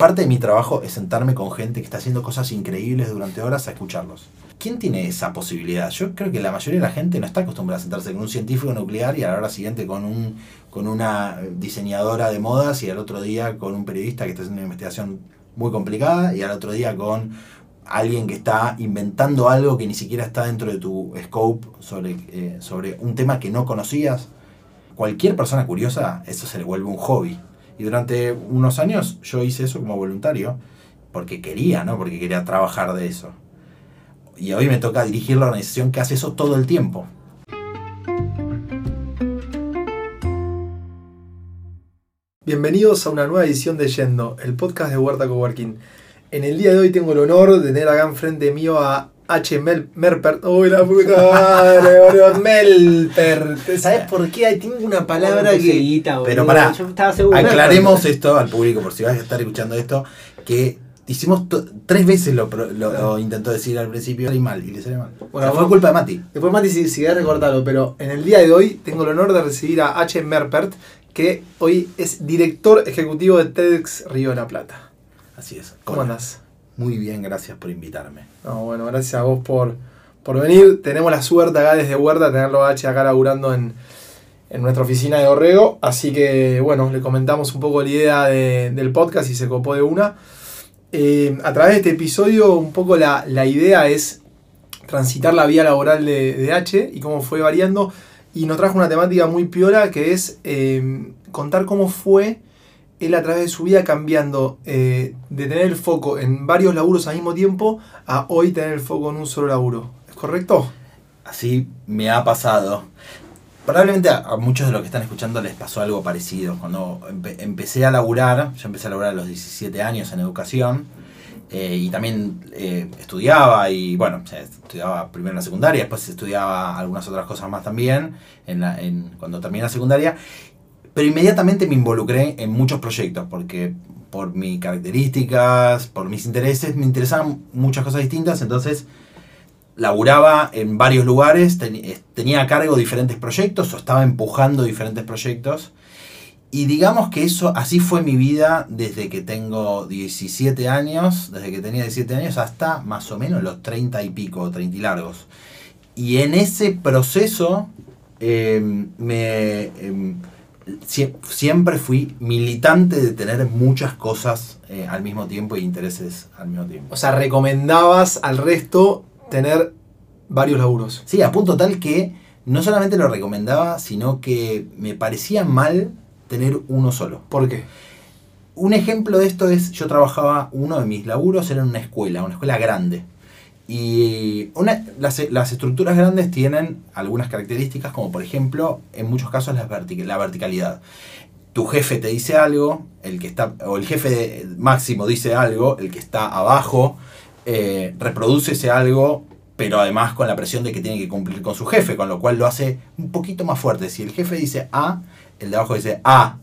parte de mi trabajo es sentarme con gente que está haciendo cosas increíbles durante horas a escucharlos. ¿Quién tiene esa posibilidad? Yo creo que la mayoría de la gente no está acostumbrada a sentarse con un científico nuclear y a la hora siguiente con, un, con una diseñadora de modas y al otro día con un periodista que está haciendo una investigación muy complicada y al otro día con alguien que está inventando algo que ni siquiera está dentro de tu scope sobre, eh, sobre un tema que no conocías. Cualquier persona curiosa, eso se le vuelve un hobby. Y durante unos años yo hice eso como voluntario, porque quería, ¿no? Porque quería trabajar de eso y hoy me toca dirigir la organización que hace eso todo el tiempo. Bienvenidos a una nueva edición de Yendo, el podcast de Huerta Coworking. En el día de hoy tengo el honor de tener acá enfrente mío a H. Mel Merpert. ¡Uy, la puta madre, Melpert. ¿Sabes por qué? Tengo una palabra que. Pero para aclaremos esto al público, por si vas a estar escuchando esto, que Hicimos tres veces lo, lo, intentó decir al principio y mal, y le sale mal. Bueno, fue culpa de Mati. Después Mati sigue si recordarlo, pero en el día de hoy tengo el honor de recibir a H. Merpert, que hoy es director ejecutivo de TEDx Río de la Plata. Así es. ¿Cómo andás? Muy bien, gracias por invitarme. No, bueno, gracias a vos por, por venir. Tenemos la suerte acá desde Huerta, tenerlo a H acá laburando en, en nuestra oficina de Orrego. Así que, bueno, le comentamos un poco la idea del podcast y se copó de una. Eh, a través de este episodio, un poco la, idea es transitar la vía laboral de, H y cómo fue variando. Y nos trajo una temática muy piola que es eh, contar cómo fue él a través de su vida cambiando eh, de tener el foco en varios laburos al mismo tiempo a hoy tener el foco en un solo laburo. ¿Es correcto? Así me ha pasado. Probablemente a, muchos de los que están escuchando les pasó algo parecido. Cuando empecé a laburar, yo empecé a laburar a los 17 años en educación eh, y también eh, estudiaba y bueno, estudiaba primero en la secundaria, después estudiaba algunas otras cosas más también en cuando terminé la secundaria, pero inmediatamente me involucré en muchos proyectos porque por mis características, por mis intereses, me interesaban muchas cosas distintas, entonces laburaba en varios lugares, eh, tenía a cargo diferentes proyectos o estaba empujando diferentes proyectos. Y digamos que eso, así fue mi vida desde que tengo 17 años, desde que tenía 17 años hasta más o menos los 30 y pico, 30 y largos. Y en ese proceso em, me, em, siempre fui militante de tener muchas cosas eh, al mismo tiempo e intereses al mismo tiempo. O sea, recomendabas al resto tener varios laburos. Sí, a punto tal que no solamente lo recomendaba, sino que me parecía mal tener uno solo. ¿Por qué? Un ejemplo de esto es, yo trabajaba, uno de mis laburos era en una escuela, una escuela grande. Y una, las, estructuras grandes tienen algunas características, como por ejemplo, en muchos casos la, verticalidad. Tu jefe te dice algo, el que está, o el jefe máximo dice algo, el que está abajo eh, reproduce ese algo, pero además con la presión de que tiene que cumplir con su jefe, con lo cual lo hace un poquito más fuerte. Si el jefe dice A, el de abajo dice A.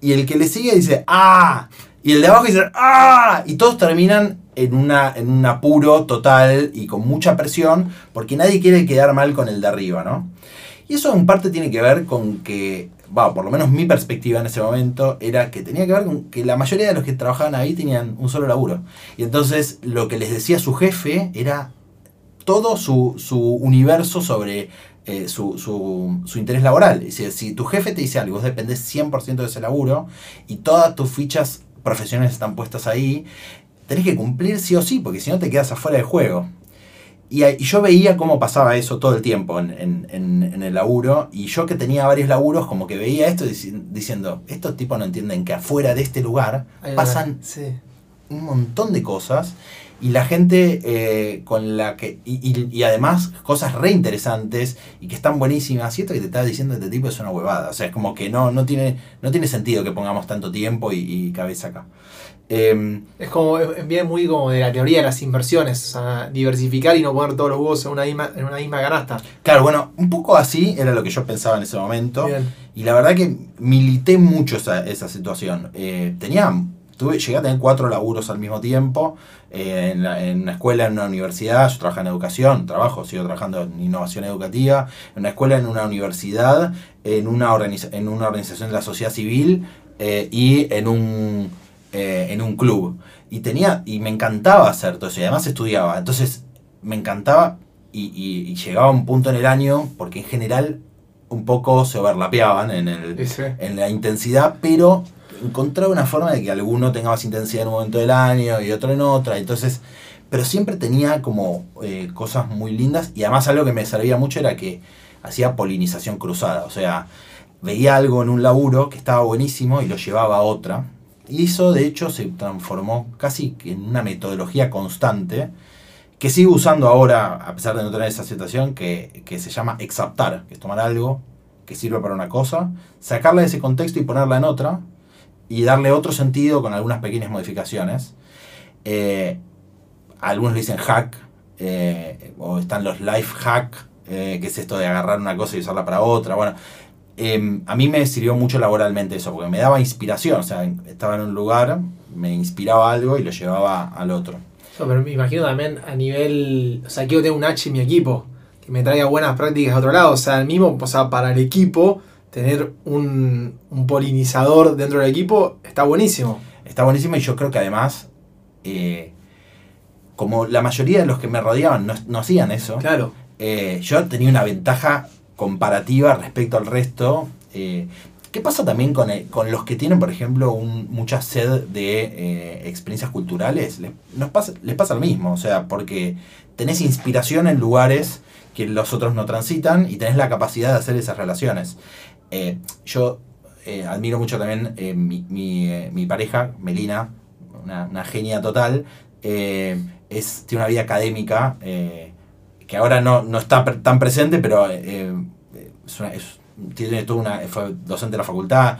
Y el que le sigue dice A. Y el de abajo dice A. Y todos terminan en, una, en un apuro total y con mucha presión, porque nadie quiere quedar mal con el de arriba, ¿no? Y eso en parte tiene que ver con que por lo menos mi perspectiva en ese momento era que tenía que ver con que la mayoría de los que trabajaban ahí tenían un solo laburo. Y entonces lo que les decía su jefe era todo su, universo sobre eh, su, interés laboral. Si, si tu jefe te dice algo, vos dependés 100% de ese laburo y todas tus fichas profesionales están puestas ahí, tenés que cumplir sí o sí, porque si no te quedas afuera del juego. Y, yo veía cómo pasaba eso todo el tiempo en, el laburo. Y yo que tenía varios laburos, como que veía esto diciendo, estos tipos no entienden que afuera de este lugar pasan un montón de cosas. Y la gente eh, con la que. Y, además cosas re interesantes y que están buenísimas. Y esto que te está diciendo este tipo es una huevada. O sea, es como que no, no, tiene, no tiene sentido que pongamos tanto tiempo y, y cabeza acá. Em, es como, bien muy como de la teoría de las inversiones, o sea, diversificar y no poner todos los huevos en una misma, en una misma canasta. Claro, bueno, un poco así era lo que yo pensaba en ese momento. Y la verdad que milité mucho esa, esa situación. Eh, tenía, tuve, llegué a tener cuatro laburos al mismo tiempo, eh, en, en, una escuela, en una universidad, yo trabajaba en educación, trabajo, sigo trabajando en innovación educativa, en una escuela, en una universidad, en una, en una organización de la sociedad civil eh, y en un eh, en un club. Y tenía, y me encantaba hacer todo eso, y además estudiaba. Entonces, me encantaba y, y- y llegaba un punto en el año, porque en general un poco se overlapeaban en, el, sí. en la intensidad, pero encontraba una forma de que alguno tenga más intensidad en un momento del año y otro en otra. Entonces, pero siempre tenía como eh, cosas muy lindas y además algo que me servía mucho era que hacía polinización cruzada. O sea, veía algo en un laburo que estaba buenísimo y lo llevaba a otra. Y eso de hecho se transformó casi en una metodología constante que sigo usando ahora, a pesar de no tener esa situación, que, que se llama exaptar, que es tomar algo que sirve para una cosa, sacarla de ese contexto y ponerla en otra, y darle otro sentido con algunas pequeñas modificaciones. Eh, algunos le dicen hack, eh, o están los life hack, eh, que es esto de agarrar una cosa y usarla para otra. Bueno, eh, a mí me sirvió mucho laboralmente eso, porque me daba inspiración, o sea, estaba en un lugar, me inspiraba algo y lo llevaba al otro. No, pero me imagino también a nivel. O sea, quiero tener un H en mi equipo que me traiga buenas prácticas a otro lado. O sea, el mismo, o sea, para el equipo, tener un, un polinizador dentro del equipo está buenísimo. Está buenísimo y yo creo que además, eh, como la mayoría de los que me rodeaban no, no hacían eso, Claro. eh, yo tenía una ventaja comparativa respecto al resto. eh, ¿Qué pasa también con, el- con los que tienen, por ejemplo, mucha sed de eh, experiencias culturales? Les, pasa, les pasa lo mismo, o sea, porque tenés inspiración en lugares que los otros no transitan y tenés la capacidad de hacer esas relaciones. Eh, yo eh, admiro mucho también eh, mi, eh, pareja, Melina, una, genia total, eh, es, tiene una vida académica eh, que ahora no, no está pre- tan presente, pero eh, es una- es- tiene toda una, fue docente de la facultad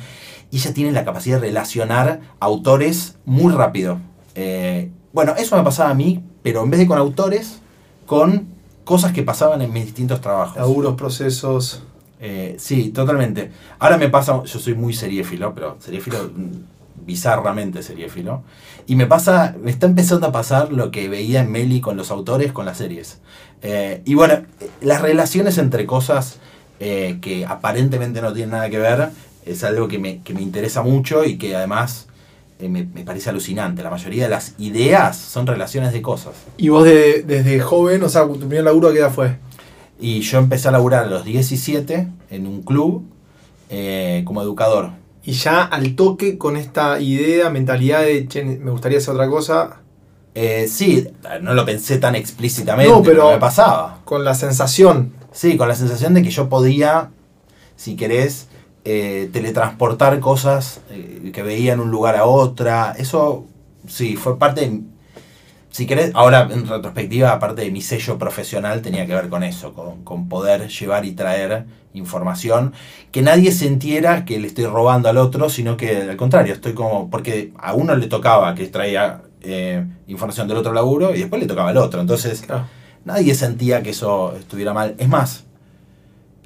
y ella tiene la capacidad de relacionar autores muy rápido. Eh, bueno, eso me pasaba a mí, pero en vez de con autores, con cosas que pasaban en mis distintos trabajos. Laburos, procesos. Eh, sí, totalmente. Ahora me pasa, yo soy muy seriéfilo, pero seriéfilo mm, bizarramente seriéfilo. Y me pasa, me está empezando a pasar lo que veía en Meli con los autores, con las series. Eh, y bueno, las relaciones entre cosas eh, que aparentemente no tienen nada que ver es algo que me, que me interesa mucho y que además eh, me, me parece alucinante. La mayoría de las ideas son relaciones de cosas. Y vos de- desde joven, o sea, tu primer laburo a qué edad fue? Y yo empecé a laburar a los 17 en un club como educador. Y ya al toque con esta idea, mentalidad de, che, me gustaría hacer otra cosa, Eh, sí, no lo pensé tan explícitamente, No, pero, me pasaba. con la sensación. Sí, con la sensación de que yo podía, si querés, eh, teletransportar cosas eh, que veía en un lugar a otra. Eso, sí, fue parte de... Si querés, ahora en retrospectiva, aparte de mi sello profesional, tenía que ver con eso, con, con poder llevar y traer información, que nadie sintiera que le estoy robando al otro, sino que al contrario, estoy como, porque a uno le tocaba que traía eh, información del otro laburo y después le tocaba al otro, entonces Claro. nadie sentía que eso estuviera mal. Es más,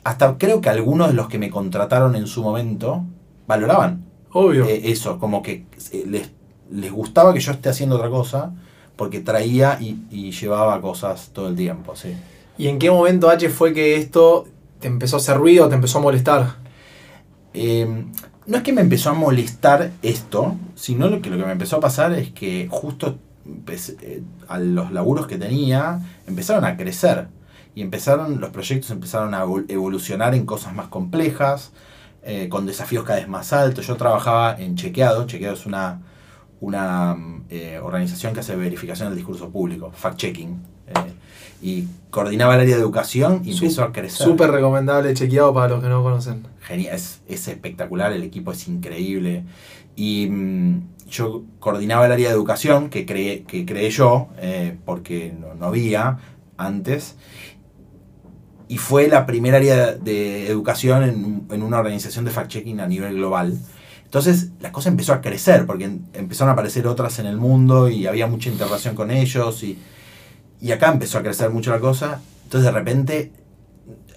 hasta creo que algunos de los que me contrataron en su momento valoraban Obvio. eh, eso, como que eh, les, les gustaba que yo esté haciendo otra cosa, porque traía y, y llevaba cosas todo el tiempo, sí. ¿Y en qué momento, H, fue que esto te empezó a hacer ruido, te empezó a molestar? Eh, no es que me empezó a molestar esto, sino lo que, lo que me empezó a pasar es que justo empecé- eh, a los laburos que tenía empezaron a crecer y empezaron los proyectos empezaron a evol- evolucionar en cosas más complejas, eh, con desafíos cada vez más altos. Yo trabajaba en Chequeado, Chequeado es una, una organización que hace verificación del discurso público, fact-checking, y coordinaba el área de educación y empezó a crecer. Súper recomendable, chequeado para los que no conocen. Genial, es, es espectacular, el equipo es increíble. Y mm, yo coordinaba el área de educación que creé, que creé yo, eh, porque no, no había antes. Y fue la primera área de educación en, en una organización de fact-checking a nivel global. Entonces la cosa empezó a crecer, porque em- empezaron a aparecer otras en el mundo y había mucha interrelación con ellos. Y, y acá empezó a crecer mucho la cosa. Entonces de repente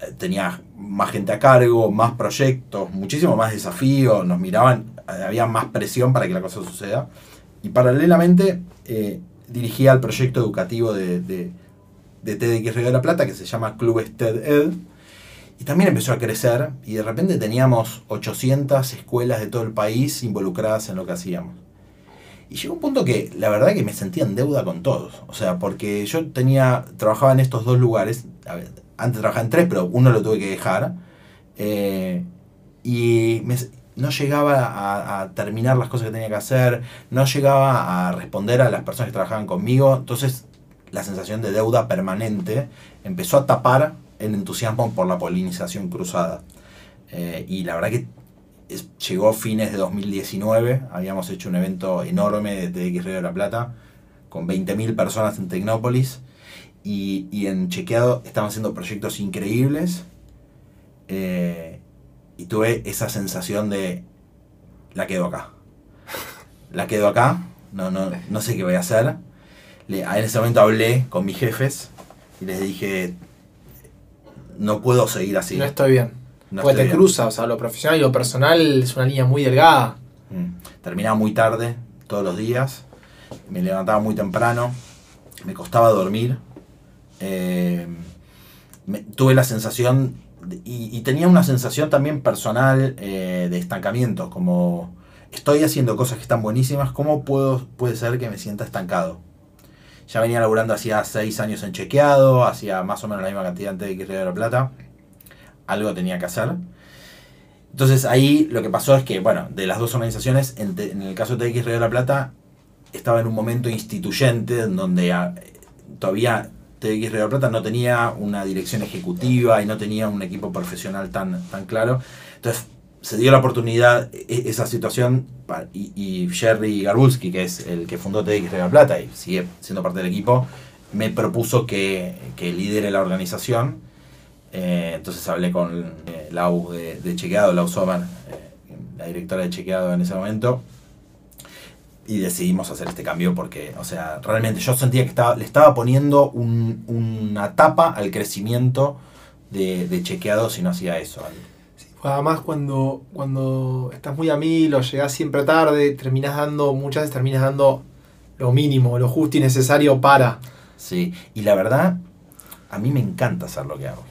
eh, tenía más gente a cargo, más proyectos, muchísimo más desafíos, nos miraban, eh, había más presión para que la cosa suceda. Y paralelamente eh, dirigía el proyecto educativo de, de, de TEDx Río de la Plata, que se llama Clubes TED-Ed. Y también empezó a crecer y de repente teníamos 800 escuelas de todo el país involucradas en lo que hacíamos. Y llegó un punto que la verdad que me sentía en deuda con todos. O sea, porque yo tenía, trabajaba en estos dos lugares. Antes trabajaba en tres, pero uno lo tuve que dejar. Eh, y no llegaba a, a terminar las cosas que tenía que hacer. No llegaba a responder a las personas que trabajaban conmigo. Entonces la sensación de deuda permanente empezó a tapar el entusiasmo por la polinización cruzada. Eh, y la verdad que llegó fines de 2019, habíamos hecho un evento enorme de TX Río de la Plata, con 20.000 personas en Tecnópolis, y, en Chequeado estaban haciendo proyectos increíbles, eh, y tuve esa sensación de, la quedo acá. La quedo acá, no, no, no sé qué voy a hacer. En ese momento hablé con mis jefes y les dije, no puedo seguir así. No estoy bien. No Porque te bien". cruza, o sea, lo profesional y lo personal es una línea muy delgada. Mm. Terminaba muy tarde todos los días, me levantaba muy temprano, me costaba dormir. eh, me- tuve la sensación, de- y, y tenía una sensación también personal eh, de estancamiento, como estoy haciendo cosas que están buenísimas, ¿cómo puedo, puede ser que me sienta estancado? Ya venía laburando hacía seis años en chequeado, hacía más o menos la misma cantidad antes de que de la Plata. Algo tenía que hacer. Entonces ahí lo que pasó es que, bueno, de las dos organizaciones, en, el caso de TX Río de la Plata, estaba en un momento instituyente en donde ah, todavía TX Río de la Plata no tenía una dirección ejecutiva y no tenía un equipo profesional tan, tan claro. Entonces se dio la oportunidad, e- esa situación, y, y Jerry Garbulski, que es el que fundó TX Río de la Plata y sigue siendo parte del equipo, me propuso que, que lidere la organización. Eh, entonces hablé con eh, Lau de, de Chequeado, Lau Sommer, eh, la directora de Chequeado en ese momento, y decidimos hacer este cambio porque, o sea, realmente yo sentía que estaba, le estaba poniendo un- una tapa al crecimiento de, de Chequeado si no hacía eso. Además, cuando, cuando estás muy a mil o llegás siempre tarde, terminás dando, muchas veces terminas dando lo mínimo, lo justo y necesario para. Sí, y la verdad, a mí me encanta hacer lo que hago.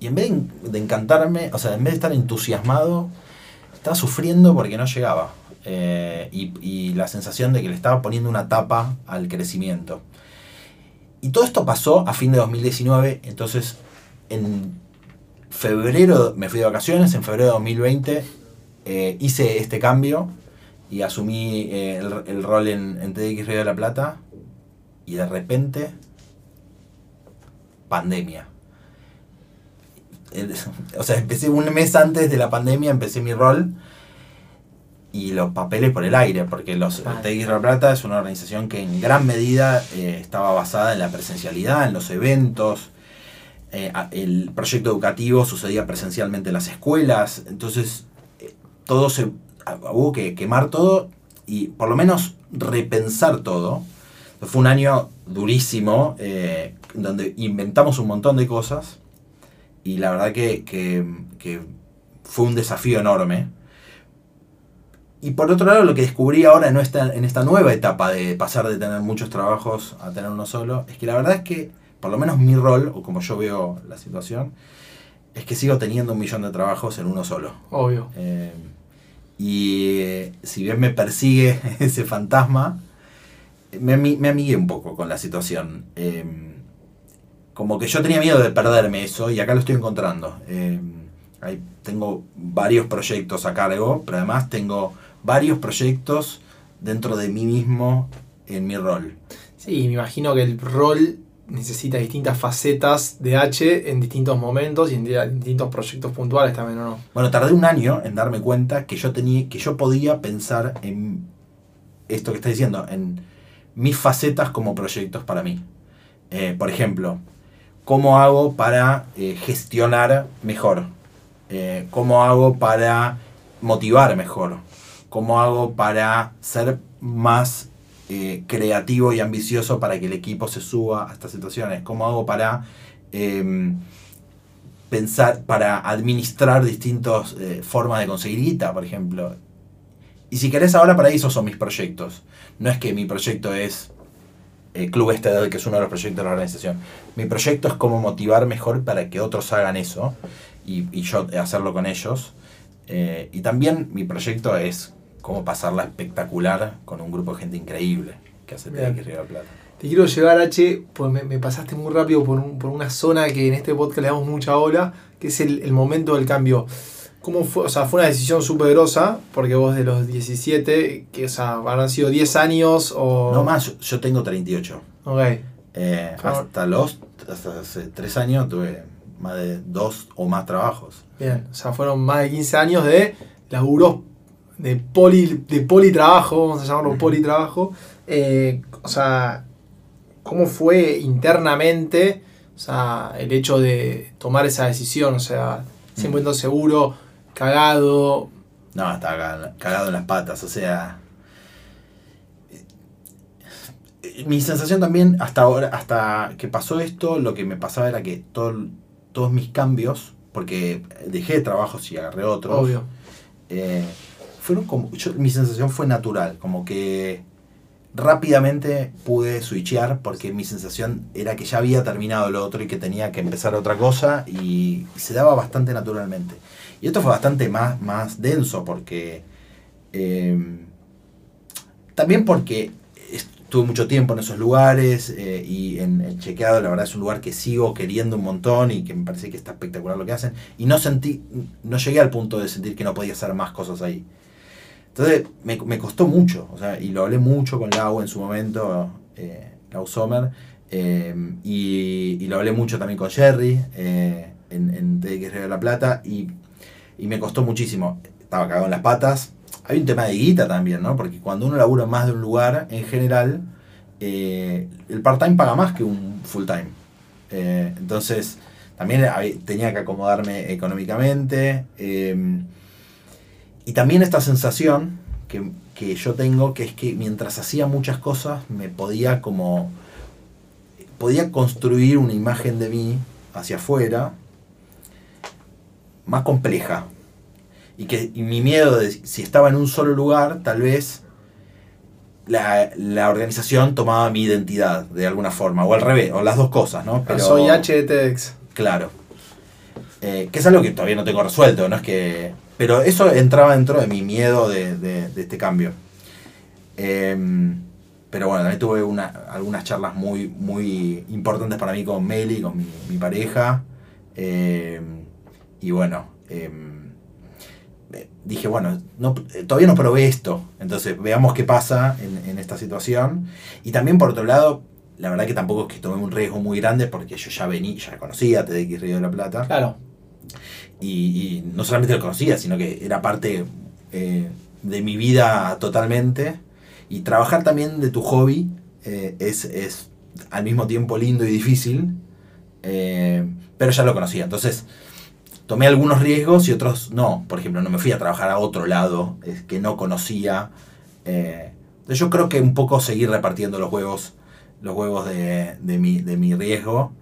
Y en vez de, encantarme, o sea, en vez de estar entusiasmado, estaba sufriendo porque no llegaba. Eh, y, la sensación de que le estaba poniendo una tapa al crecimiento. Y todo esto pasó a fin de 2019, entonces en febrero me fui de vacaciones, en febrero de 2020 eh, hice este cambio y asumí eh, el, el rol en, en TDX Río de la Plata y de repente pandemia. El- O sea, empecé un mes antes de la pandemia, empecé mi rol y los papeles por el aire, porque los Vale. TX La Plata es una organización que en gran medida eh, estaba basada en la presencialidad, en los eventos. eh, el proyecto educativo sucedía presencialmente en las escuelas, entonces eh, todo se a- hubo que quemar todo y por lo menos repensar todo. Fue un año durísimo, donde inventamos un montón de cosas y la verdad que, que- que fue un desafío enorme. Y por otro lado, lo que descubrí ahora en esta, en esta nueva etapa de pasar de tener muchos trabajos a tener uno solo, es que la verdad es que, por lo menos mi rol, o como yo veo la situación, es que sigo teniendo un millón de trabajos en uno solo. Obvio. Eh, y eh, si bien me persigue ese fantasma, me, me amigué un poco con la situación. Eh, como que yo tenía miedo de perderme eso y acá lo estoy encontrando. Eh, ahí tengo varios proyectos a cargo, pero además tengo varios proyectos dentro de mí mismo en mi rol. Sí, me imagino que el rol necesita distintas facetas de H en distintos momentos y en di- distintos proyectos puntuales también, ¿o no? Bueno, tardé un año en darme cuenta que yo tenía, que yo podía pensar en esto que está diciendo, en mis facetas como proyectos para mí. Eh, por ejemplo, ¿cómo hago para eh, gestionar mejor? Eh, ¿Cómo hago para motivar mejor? ¿Cómo hago para ser más eh, creativo y ambicioso para que el equipo se suba a estas situaciones? ¿Cómo hago para em, pensar, para administrar distintas formas de conseguir guita, por ejemplo? Y si querés ahora para eso son mis proyectos. No es que mi proyecto es eh, Club Este, que es uno de los proyectos de la organización. Mi proyecto es cómo motivar mejor para que otros hagan eso y, y yo hacerlo con ellos. Eh, y también mi proyecto es cómo pasarla espectacular con un grupo de gente increíble que hace Bien. TX Río Plata. Te quiero llevar, H, pues me, me pasaste muy rápido por, un- por una zona que en este podcast le damos mucha ola, que es el, el momento del cambio. ¿Cómo fue? O sea, fue una decisión súper grosa, porque vos de los 17, que o sea, habrán sido 10 años o... No más, yo, tengo 38. Ok, Eh, Ah. hasta los hasta hace 3 años tuve más de dos o más trabajos. bien. O sea, fueron más de 15 años de laburos de poli de politrabajo, vamos a llamarlo Ujú. politrabajo. Eh, o sea, ¿cómo fue internamente o sea, el hecho de tomar esa decisión? O sea, 100% seguro, cagado. No, estaba caga- cagado en las patas, o sea. eh, Mi sensación también, hasta ahora, hasta que pasó esto, lo que me pasaba era que todo- todos mis cambios, porque dejé trabajos y agarré otros, Obvio. eh, fueron como. yo- mi sensación fue natural, como que rápidamente pude switchear porque mi sensación era que ya había terminado lo otro y que tenía que empezar otra cosa y se daba bastante naturalmente. Y esto fue bastante más, más denso porque... eh, también porque estuve mucho tiempo en esos lugares eh, y en, en Chequeado la verdad es un lugar que sigo queriendo un montón y que me parece que está espectacular lo que hacen. Y no sentí, no llegué al punto de sentir que no podía hacer más cosas ahí. Entonces me, costó mucho, o sea, y lo hablé mucho con Lau en su momento, eh, Lau Sommer, eh, y, lo hablé mucho también con Jerry en, en de la Plata, y me costó muchísimo. Estaba cagado en las patas. Hay un tema de guita también, ¿no? Porque cuando uno labura más de un lugar, en general, eh, el part-time paga más que un full-time. Eh, entonces, también tenía que acomodarme económicamente. eh, y también esta sensación que, que yo tengo, que es que mientras hacía muchas cosas, me podía como... Podía construir una imagen de mí hacia afuera más compleja. Y que y mi miedo de si estaba en un solo lugar, tal vez la, la organización tomaba mi identidad de alguna forma. O al revés, o las dos cosas, ¿no? Pero, Soy H de TEDx. Claro. Eh, que es algo que todavía no tengo resuelto, no es que. Pero eso entraba dentro de mi miedo de, de- de este cambio. Em, pero bueno, también tuve una, algunas charlas muy, muy importantes para mí con Meli, con mi, mi pareja. Em, y bueno, em, eh, dije, bueno, no, eh, todavía no probé esto. Entonces veamos qué pasa en, en esta situación. Y también por otro lado, la verdad que tampoco es que tomé un riesgo muy grande porque yo ya venía, ya conocía a TDX Río de la Plata. Claro. Y, y no solamente lo conocía, sino que era parte eh, de mi vida totalmente. Y trabajar también de tu hobby eh, es, es al mismo tiempo lindo y difícil, eh, pero ya lo conocía. Entonces tomé algunos riesgos y otros no. Por ejemplo, no me fui a trabajar a otro lado eh, que no conocía. eh. yo creo que un poco seguir repartiendo los huevos, los huevos de, de mi, de mi riesgo.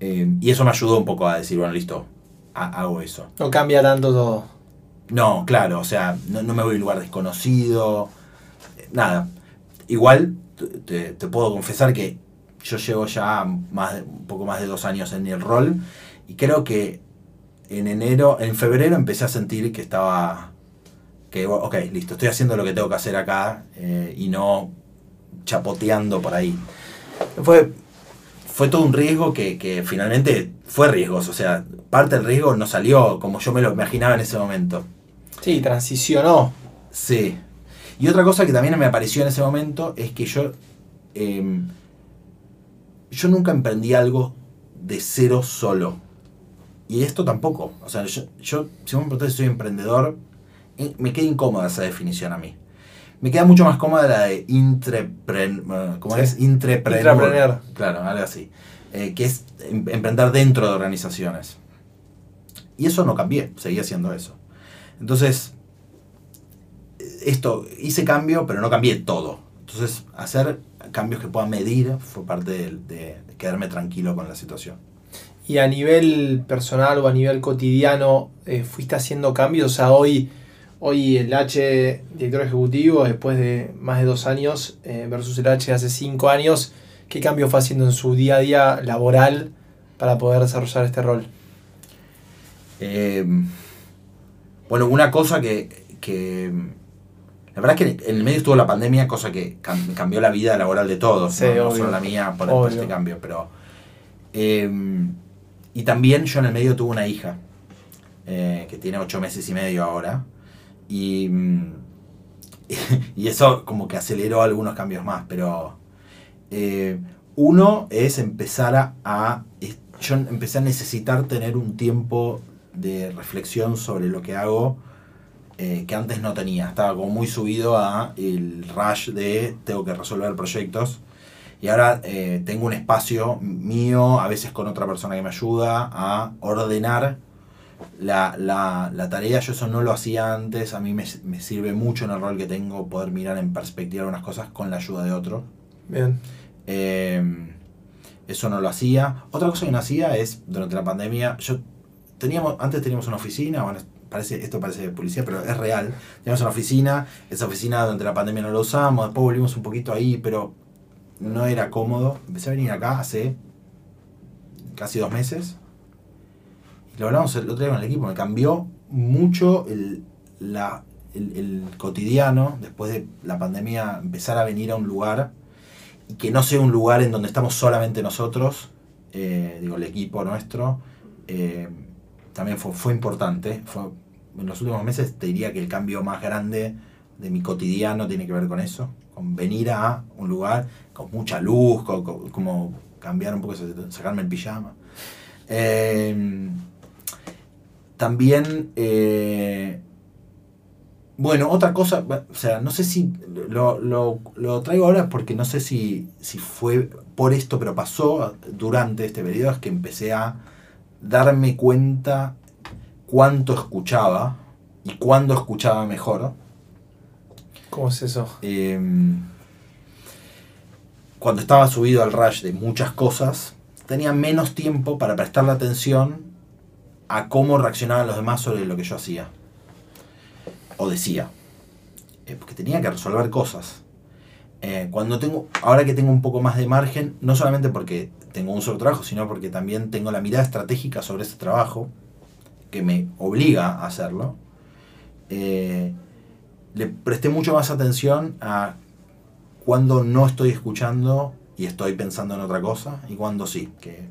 eh, y eso me ayudó un poco a decir, bueno, listo, ha- hago eso. No cambia tanto todo. No, claro, o sea, no, no me voy a un lugar desconocido, nada. Igual te, te- puedo confesar que yo llevo ya más un poco más de dos años en el rol y creo que en enero, en febrero empecé a sentir que estaba, que ok, listo, estoy haciendo lo que tengo que hacer acá eh, y no chapoteando por ahí. Fue, fue todo un riesgo que, que finalmente fue riesgoso, o sea, parte del riesgo no salió como yo me lo imaginaba en ese momento. Sí, transicionó. Sí. Y otra cosa que también me apareció en ese momento es que yo. em, yo nunca emprendí algo de cero solo. Y esto tampoco. O sea, yo, yo si vos me preguntás si soy emprendedor, eh, me queda incómoda esa definición a mí. Me queda mucho más cómoda la de intrepren, bueno, ¿cómo Sí. es? Intrepreneur. Intrapreneur. Claro, algo así. Eh, que es em- emprender dentro de organizaciones. Y eso no cambié, seguí haciendo eso. Entonces, esto, hice cambio, pero no cambié todo. Entonces, hacer cambios que pueda medir fue parte de, de quedarme tranquilo con la situación. Y a nivel personal o a nivel cotidiano, eh, ¿fuiste haciendo cambios? O sea, hoy, hoy el H director ejecutivo, después de más de dos años, eh, versus el H de hace cinco años, ¿qué cambio fue haciendo en su día a día laboral para poder desarrollar este rol? Eh, bueno, una cosa que, que La verdad es que en el medio estuvo la pandemia, cosa que cam- cambió la vida laboral de todos, Sí, no, solo la mía por, por este cambio. Pero, eh, y también yo en el medio tuve una hija, eh, que tiene ocho meses y medio ahora. Y, mm, y eso como que aceleró algunos cambios más, pero eh, uno es empezar a, Yo empecé a necesitar tener un tiempo de reflexión sobre lo que hago eh, que antes no tenía. Estaba como muy subido a el rush de tengo que resolver proyectos. Y ahora eh, tengo un espacio mío, a veces con otra persona que me ayuda, a ordenar la, la, la tarea. Yo eso no lo hacía antes. A mí me, me sirve mucho en el rol que tengo poder mirar en perspectiva algunas cosas con la ayuda de otro. Bien. Eh, eso no lo hacía. Otra cosa que no hacía es, durante la pandemia, yo teníamos, antes teníamos una oficina, bueno, parece, esto parece de policía, pero es real. Teníamos una oficina, esa oficina durante la pandemia no la usamos, después volvimos un poquito ahí, pero no era cómodo. Empecé a venir acá hace casi dos meses. Y lo hablamos el otro día con el equipo, me cambió mucho el, la, el, cotidiano, después de la pandemia, empezar a venir a un lugar y que no sea un lugar en donde estamos solamente nosotros, eh, digo, el equipo nuestro, eh, también fue, fue importante. Fue, en los últimos meses te diría que el cambio más grande de mi cotidiano tiene que ver con eso, venir a un lugar con mucha luz, como cambiar un poco, sacarme el pijama. Eh, también, eh, bueno, otra cosa, o sea, no sé si lo, lo- lo traigo ahora porque no sé si, si fue por esto, pero pasó durante este periodo, es que empecé a darme cuenta cuánto escuchaba y cuándo escuchaba mejor. ¿Cómo es eso? Eh, cuando estaba subido al rush de muchas cosas, tenía menos tiempo para prestarle atención a cómo reaccionaban los demás sobre lo que yo hacía o decía. Eh, porque tenía que resolver cosas. Eh, cuando tengo, ahora que tengo un poco más de margen, no solamente porque tengo un solo trabajo, sino porque también tengo la mirada estratégica sobre ese trabajo, que me obliga a hacerlo, eh, le presté mucho más atención a cuando no estoy escuchando y estoy pensando en otra cosa y cuando sí, que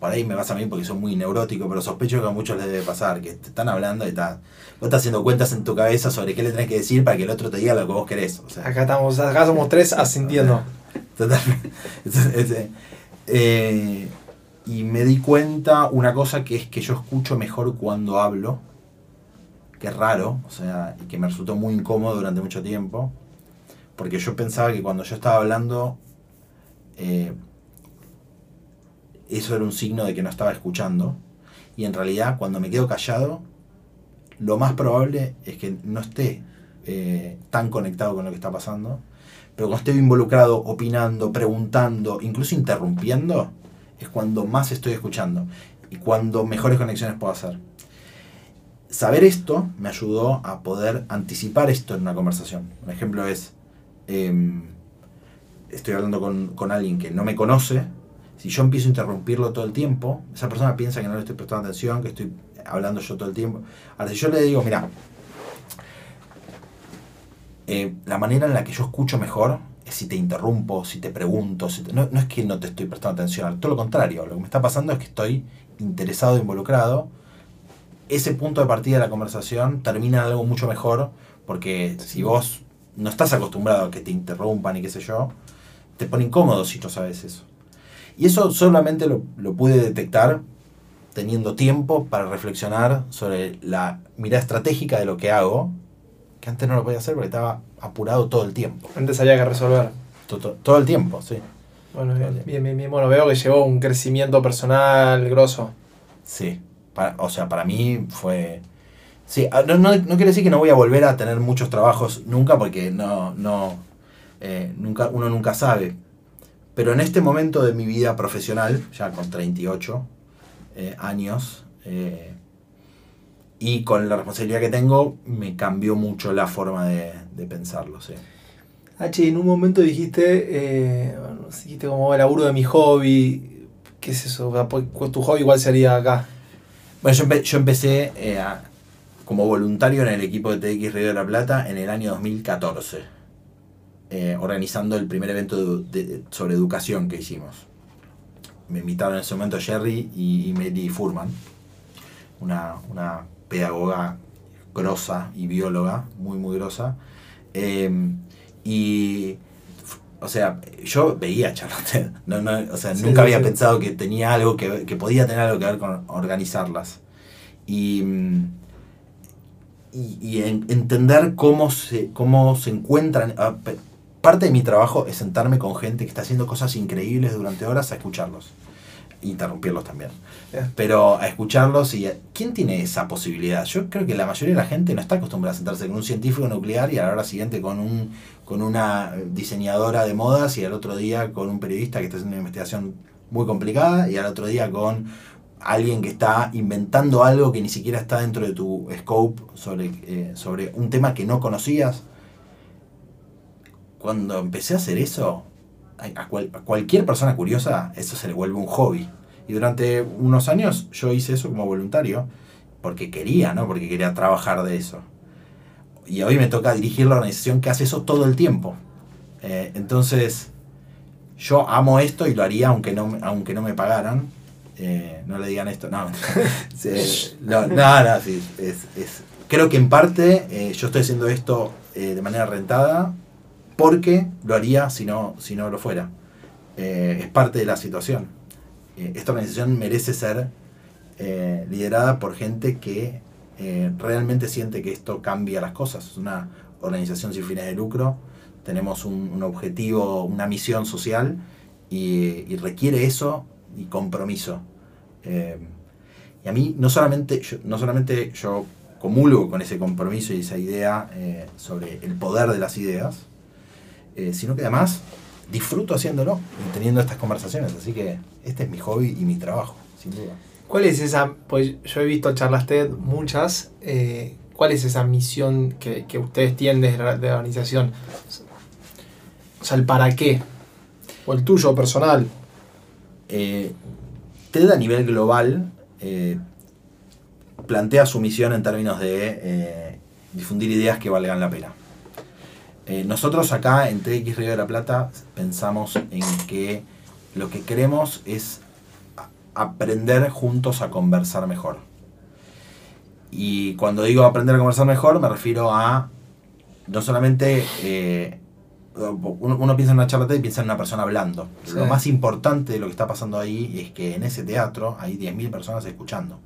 por ahí me pasa a mí porque soy muy neurótico, pero sospecho que a muchos les debe pasar, que te están hablando y está, vos estás haciendo cuentas en tu cabeza sobre qué le tenés que decir para que el otro te diga lo que vos querés. O sea, Acá estamos, acá somos tres asintiendo. Totalmente. Eh, y me di cuenta una cosa que es que yo escucho mejor cuando hablo, que es raro, o sea, y que me resultó muy incómodo durante mucho tiempo, porque yo pensaba que cuando yo estaba hablando, eh, eso era un signo de que no estaba escuchando, y en realidad cuando me quedo callado, lo más probable es que no esté eh, tan conectado con lo que está pasando, pero cuando estoy involucrado, opinando, preguntando, incluso interrumpiendo, es cuando más estoy escuchando y cuando mejores conexiones puedo hacer. Saber esto me ayudó a poder anticipar esto en una conversación. Un ejemplo es, em, estoy hablando con, con alguien que no me conoce, si yo empiezo a interrumpirlo todo el tiempo, esa persona piensa que no le estoy prestando atención, que estoy hablando yo todo el tiempo. Ahora, si yo le digo, mira, eh, la manera en la que yo escucho mejor es si te interrumpo, si te pregunto, si te- no, no es que no te estoy prestando atención, todo lo contrario, lo que me está pasando es que estoy interesado, involucrado. Ese punto de partida de la conversación termina en algo mucho mejor, porque si vos no estás acostumbrado a que te interrumpan y qué sé yo, te pone incómodo si no sabes eso. Y eso solamente lo, lo pude detectar teniendo tiempo para reflexionar sobre la mirada estratégica de lo que hago, que antes no lo podía hacer porque estaba apurado todo el tiempo. Antes había que resolver. To- to- Todo, el tiempo, sí. Bueno, bien, bien, bien, bien. Bueno, veo que llevó un crecimiento personal grosso. Sí. O sea, para mí fue... Sí, ah, no, no, no quiere decir que no voy a volver a tener muchos trabajos nunca porque no, no, eh, nunca, uno nunca sabe. Pero en este momento de mi vida profesional, ya con 38 eh, años, eh, y con la responsabilidad que tengo, me cambió mucho la forma de, de pensarlo, sí. H, en un momento dijiste, dijiste como el laburo de mi hobby. ¿Qué es eso? Pues, ¿Tu hobby igual sería acá? Bueno, yo, empe- yo empecé eh, como voluntario en el equipo de TX Río de la Plata en el año 2014, eh, organizando el primer evento sobre educación que hicimos. Me invitaron en ese momento Jerry y, Mary Furman, una, una pedagoga grosa y bióloga, muy, muy grosa. Em, y, o sea, yo veía Charlotte, no, no, o sea, nunca había pensado que tenía algo, que, que, podía tener algo que ver con organizarlas. Y, y, entender cómo se, cómo se encuentran. Ah, parte de mi trabajo es sentarme con gente que está haciendo cosas increíbles durante horas a escucharlos interrumpirlos también. Pero a escucharlos y... ¿Quién tiene esa posibilidad? Yo creo que la mayoría de la gente no está acostumbrada a sentarse con un científico nuclear y a la hora siguiente con, un, con una diseñadora de modas y al otro día con un periodista que está haciendo una investigación muy complicada y al otro día con alguien que está inventando algo que ni siquiera está dentro de tu scope sobre, eh, sobre un tema que no conocías. Cuando empecé a hacer eso, a, cualquier persona curiosa eso se le vuelve un hobby. Y durante unos años yo hice eso como voluntario, porque quería, ¿no? Porque quería trabajar de eso. Y hoy me toca dirigir la organización que hace eso todo el tiempo. Eh, entonces, yo amo esto y lo haría aunque no, aunque no me pagaran. Eh, no le digan esto, no. no, no, sí, es, creo que en parte eh, yo estoy haciendo esto de manera rentada porque lo haría si no, si no lo fuera. Eh, es parte de la situación. Eh, esta organización merece ser eh, liderada por gente que realmente siente que esto cambia las cosas. Es una organización sin fines de lucro, tenemos un, objetivo, una misión social y, requiere eso y compromiso. y a mí no solamente, no solamente yo comulgo con ese compromiso y esa idea sobre el poder de las ideas, eh, sino que además disfruto haciéndolo y teniendo estas conversaciones. Así que este es mi hobby y mi trabajo, sin duda. ¿Cuál es esa, pues yo he visto charlas TED muchas, eh, cuál es esa misión que, ustedes tienen desde la, organización? O sea, el para qué, o el tuyo personal. Eh, TED a nivel global plantea su misión en términos de difundir ideas que valgan la pena. Eh, nosotros acá en TX Río de la Plata pensamos en que lo que queremos es aprender juntos a conversar mejor. Y cuando digo aprender a conversar mejor me refiero a no solamente eh, uno, piensa en una charla y piensa en una persona hablando. Lo más importante de lo que está pasando ahí es que en ese teatro hay 10.000 personas escuchando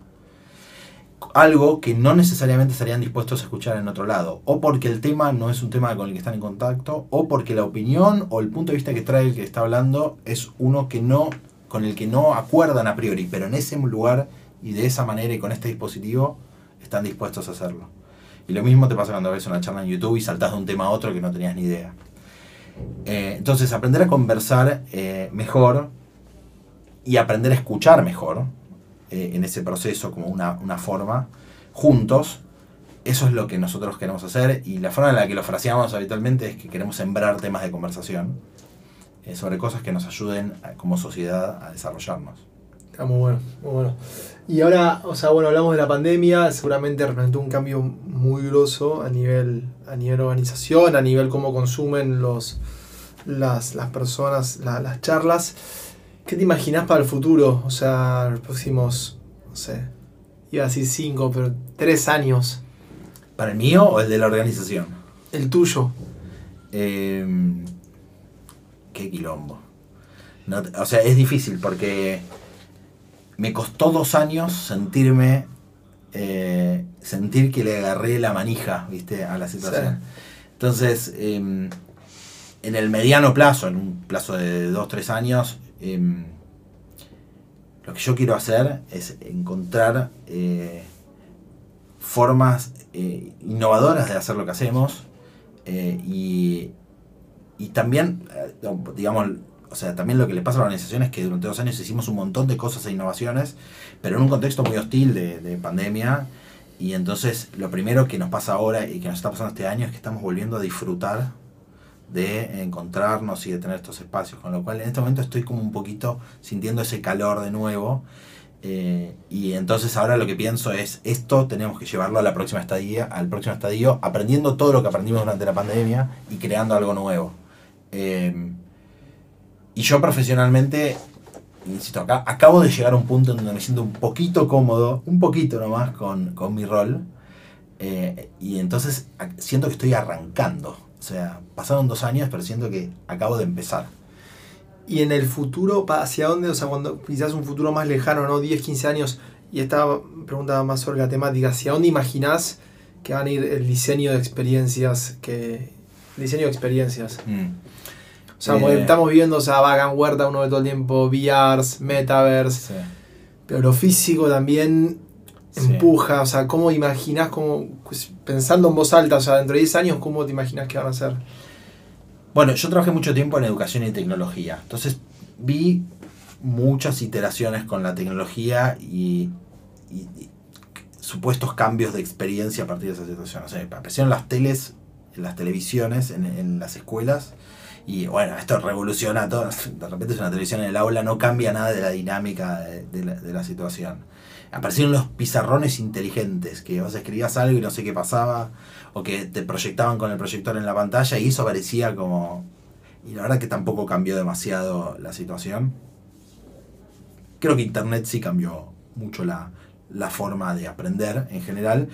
algo que no necesariamente estarían dispuestos a escuchar en otro lado, o porque el tema no es un tema con el que están en contacto, o porque la opinión o el punto de vista que trae el que está hablando es uno que no con el que no acuerdan a priori, pero en ese lugar y de esa manera y con este dispositivo están dispuestos a hacerlo. Y lo mismo te pasa cuando ves una charla en YouTube y saltas de un tema a otro que no tenías ni idea. Eh, entonces, aprender a conversar eh, mejor y aprender a escuchar mejor, eh, en ese proceso como una, forma, juntos. Eso es lo que nosotros queremos hacer y la forma en la que lo fraseamos habitualmente es que queremos sembrar temas de conversación eh, sobre cosas que nos ayuden como sociedad a desarrollarnos. Está muy bueno, muy bueno. Y ahora, o sea, bueno, hablamos de la pandemia, seguramente representó un cambio muy grosso a nivel, a nivel organización, a nivel cómo consumen los, las, personas las charlas. ¿Qué te imaginas para el futuro? O sea, los próximos, no sé, iba a decir cinco, pero tres años. ¿Para el mío o el de la organización? El tuyo. Em, qué quilombo. o sea, es difícil porque me costó dos años sentirme, eh, sentir que le agarré la manija, viste, a la situación. Entonces, em, en el mediano plazo, en un plazo de dos, tres años, Em, lo que yo quiero hacer es encontrar eh, formas eh, innovadoras de hacer lo que hacemos eh, y, también, digamos, o sea, también lo que le pasa a la organización es que durante dos años hicimos un montón de cosas e innovaciones, pero en un contexto muy hostil de, de pandemia. Y entonces lo primero que nos pasa ahora y que nos está pasando este año es que estamos volviendo a disfrutar de encontrarnos y de tener estos espacios. Con lo cual en este momento estoy como un poquito sintiendo ese calor de nuevo. Eh, y entonces ahora lo que pienso es, esto tenemos que llevarlo a la próxima estadía, al próximo estadio, aprendiendo todo lo que aprendimos durante la pandemia y creando algo nuevo. Eh, y yo profesionalmente, insisto, acá, acabo de llegar a un punto en donde me siento un poquito cómodo, un poquito nomás con, con mi rol. Eh, y entonces siento que estoy arrancando. O sea, pasaron dos años, pero siento que acabo de empezar. Y en el futuro, ¿hacia dónde? O sea, cuando quizás un futuro más lejano, ¿no? 10, 15 años. Y esta pregunta más sobre la temática. ¿Hacia dónde imaginás que van a ir el diseño de experiencias? Que, diseño de experiencias. Mm. O sea, eh, estamos viendo, o sea, Vagan Huerta, uno de todo el tiempo, VRs, Metaverse. Pero lo físico también empuja. O sea, ¿cómo imaginás, como, pues, pensando en voz alta, o sea, dentro de 10 años, cómo te imaginas que van a ser? Bueno, yo trabajé mucho tiempo en educación y tecnología, entonces vi muchas iteraciones con la tecnología y, supuestos cambios de experiencia a partir de esa situación. O sea, aparecieron las teles, las televisiones en, las escuelas y bueno, esto revoluciona todo. De repente es una televisión en el aula, no cambia nada de la dinámica de, la, la situación aparecieron los pizarrones inteligentes, que vos escribías algo y no sé qué pasaba, o que te proyectaban con el proyector en la pantalla y eso parecía como... Y la verdad que tampoco cambió demasiado la situación. Creo que Internet sí cambió mucho la, forma de aprender en general.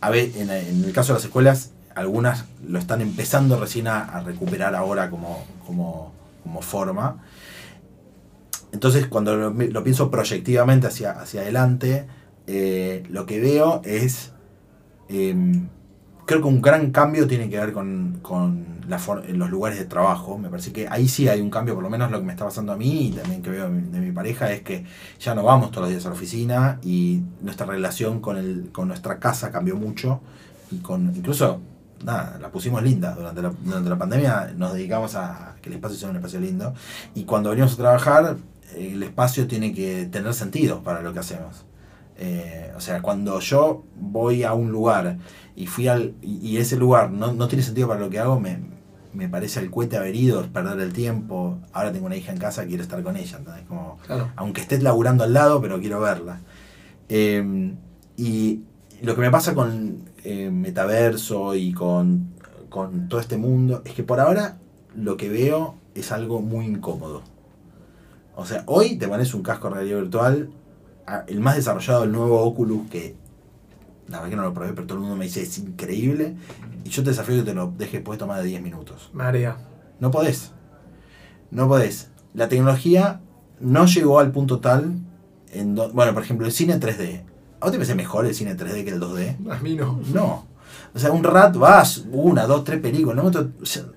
A ver, en, el caso de las escuelas, algunas lo están empezando recién a, recuperar ahora como, como, forma. Entonces, cuando lo, pienso proyectivamente hacia, hacia adelante, eh, lo que veo es. Em, creo que un gran cambio tiene que ver con, los lugares de trabajo. Me parece que ahí sí hay un cambio, por lo menos lo que me está pasando a mí y también que veo de mi pareja es que ya no vamos todos los días a la oficina y nuestra relación con, el, con nuestra casa cambió mucho. Y con incluso, nada, la pusimos linda. Durante la, durante la pandemia nos dedicamos a que el espacio sea un espacio lindo. Y cuando venimos a trabajar, el espacio tiene que tener sentido para lo que hacemos. Eh, o sea, cuando yo voy a un lugar y fui al y, ese lugar no, tiene sentido para lo que hago, me, me parece el cohete haber ido, perder el tiempo. Ahora tengo una hija en casa, quiero estar con ella. Como, Aunque estés laburando al lado, pero quiero verla. Eh, y lo que me pasa con eh, Metaverso y con, con todo este mundo es que por ahora lo que veo es algo muy incómodo. O sea, hoy te pones un casco de realidad virtual, el más desarrollado, el nuevo Oculus, que la verdad que no lo probé, pero todo el mundo me dice es increíble. Y yo te desafío que te lo dejes puesto más de 10 minutos. María. No podés. No podés. La tecnología no llegó al punto tal. En bueno, por ejemplo, el cine 3D. ¿A vos te parece mejor el cine 3D que el 2D? A mí no. No. O sea, un rat vas, una, dos, tres películas. ¿no?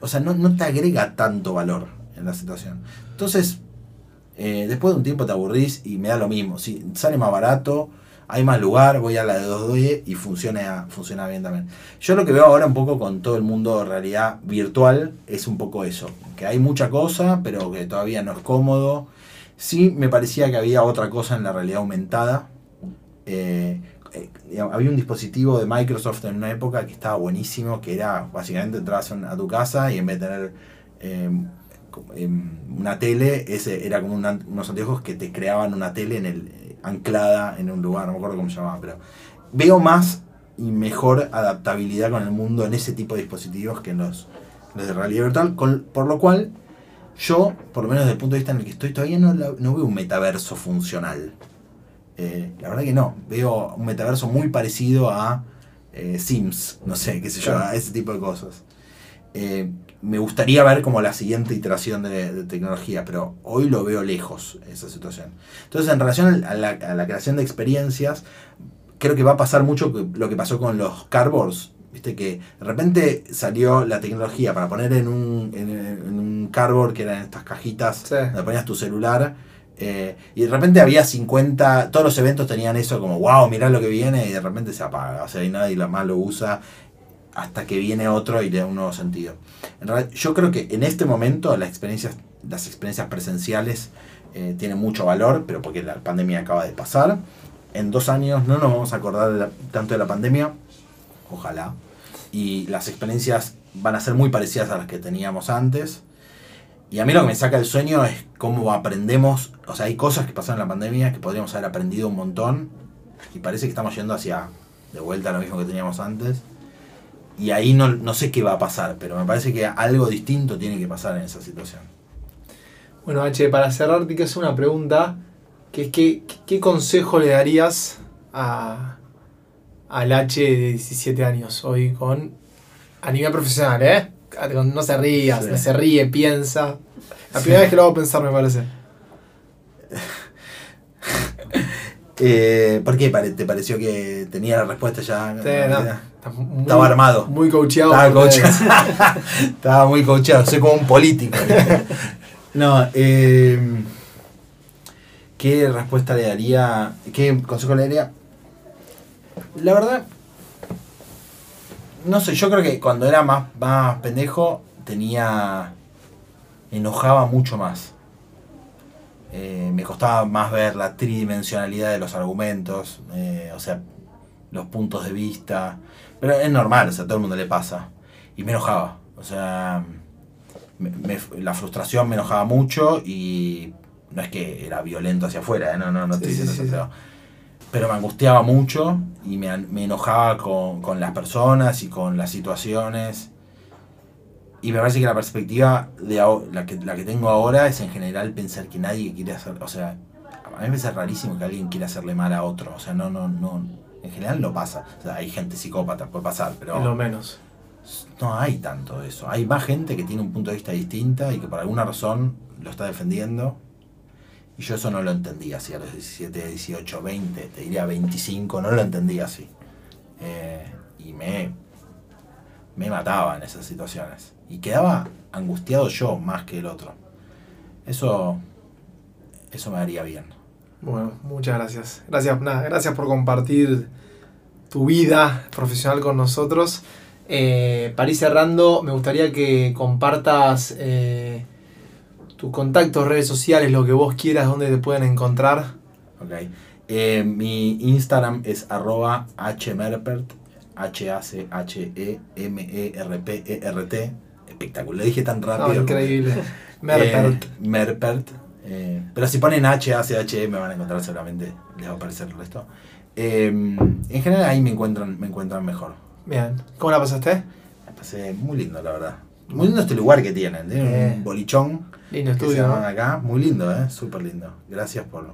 O sea, no, no te agrega tanto valor en la situación. Entonces, eh, después de un tiempo te aburrís y me da lo mismo. Si sale más barato, hay más lugar, voy a la de 2D y funciona, funciona bien también. Yo lo que veo ahora un poco con todo el mundo de realidad virtual es un poco eso. Que hay mucha cosa, pero que todavía no es cómodo. Sí me parecía que había otra cosa en la realidad aumentada. Eh, eh, había un dispositivo de Microsoft en una época que estaba buenísimo, que era básicamente entrabas a tu casa y en vez de tener una tele, ese era como unos anteojos que te creaban una tele en el, eh, anclada en un lugar, no me acuerdo cómo se llamaba, pero veo más y mejor adaptabilidad con el mundo en ese tipo de dispositivos que en los, de realidad virtual, por lo cual yo, por lo menos desde el punto de vista en el que estoy, todavía no veo un metaverso funcional. Eh, la verdad que no, veo un metaverso muy parecido a eh, Sims, no sé, qué sé yo, a ese tipo de cosas me gustaría ver como la siguiente iteración de, tecnología, pero hoy lo veo lejos esa situación. Entonces, en relación a la, creación de experiencias, creo que va a pasar mucho lo que pasó con los cardboards. Viste que de repente salió la tecnología para poner en un, en, un cardboard, que eran estas cajitas donde ponías tu celular. Eh, y de repente había 50, todos los eventos tenían eso como, wow, mirá lo que viene, y de repente se apaga. O sea, y nadie más lo usa hasta que viene otro y le da un nuevo sentido. En realidad, yo creo que en este momento las experiencias, las experiencias presenciales eh, tienen mucho valor, pero porque la pandemia acaba de pasar. En dos años no nos vamos a acordar tanto de la pandemia, ojalá, y las experiencias van a ser muy parecidas a las que teníamos antes. Y a mí lo que me saca el sueño es cómo aprendemos, o sea, hay cosas que pasaron en la pandemia que podríamos haber aprendido un montón y parece que estamos yendo hacia de vuelta a lo mismo que teníamos antes. Y ahí no, sé qué va a pasar, pero me parece que algo distinto tiene que pasar en esa situación. Bueno, H, para cerrar, te quiero hacer una pregunta, que es que, ¿qué consejo le darías a, al H de 17 años hoy con a nivel profesional, eh? No se rías, Sí. se ríe, piensa. La primera vez que lo hago pensar, me parece. Eh, ¿Por qué te pareció que tenía la respuesta ya? Sí, no, estás muy- Estaba armado. Muy coacheado. Estaba, coacheado. Estaba muy coachado, soy como un político. No, eh, ¿qué respuesta le daría? ¿Qué consejo le daría? La verdad, no sé, yo creo que cuando era más, más pendejo tenía... enojaba mucho más. Eh, me costaba más ver la tridimensionalidad de los argumentos, eh, o sea, los puntos de vista. Pero es normal, o sea, a todo el mundo le pasa. Y me enojaba. O sea, me- me- la frustración me enojaba mucho y no es que era violento hacia afuera, ¿eh? no, no, no estoy Sí, diciendo sí, eso, pero- Pero me angustiaba mucho y me, me enojaba con, con las personas y con las situaciones. Y me parece que la perspectiva de la que, la que tengo ahora es en general pensar que nadie quiere hacer, o sea, a mí me parece rarísimo que alguien quiera hacerle mal a otro, o sea, no, no, no, en general no pasa, o sea, hay gente psicópata, puede pasar, pero lo menos. no hay tanto de eso, hay más gente que tiene un punto de vista distinta y que por alguna razón lo está defendiendo, y yo eso no lo entendía así a los 17, 18, 20, te diría 25, no lo entendía así, Eh, y me, me mataba en esas situaciones. Y quedaba angustiado yo más que el otro. Eso, eso me haría bien. Bueno, muchas gracias. Gracias, nada, gracias por compartir tu vida profesional con nosotros. Eh, para ir cerrando, me gustaría que compartas eh, tus contactos, redes sociales, lo que vos quieras, donde te pueden encontrar. Ok. Eh, mi Instagram es arroba hmerpert, H-A-C-H-E-M-E-R-P-E-R-T. Espectacular, lo dije tan No, rápido. increíble. Merpert. Eh, Merpert. eh, pero si ponen H-A-C-H-E me van a encontrar seguramente, les va a aparecer el resto. Eh, en general ahí me encuentran, me encuentran mejor. Bien. ¿Cómo la pasaste? Me pasé muy lindo, la verdad. Muy lindo este lugar que tienen, tienen Eh. un bolichón Lindo se estudio, ¿no? acá. Muy lindo, ¿eh? Súper lindo. Gracias por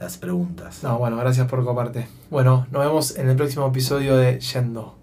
las preguntas. No, bueno, gracias por compartir. Bueno, nos vemos en el próximo episodio de Yendo.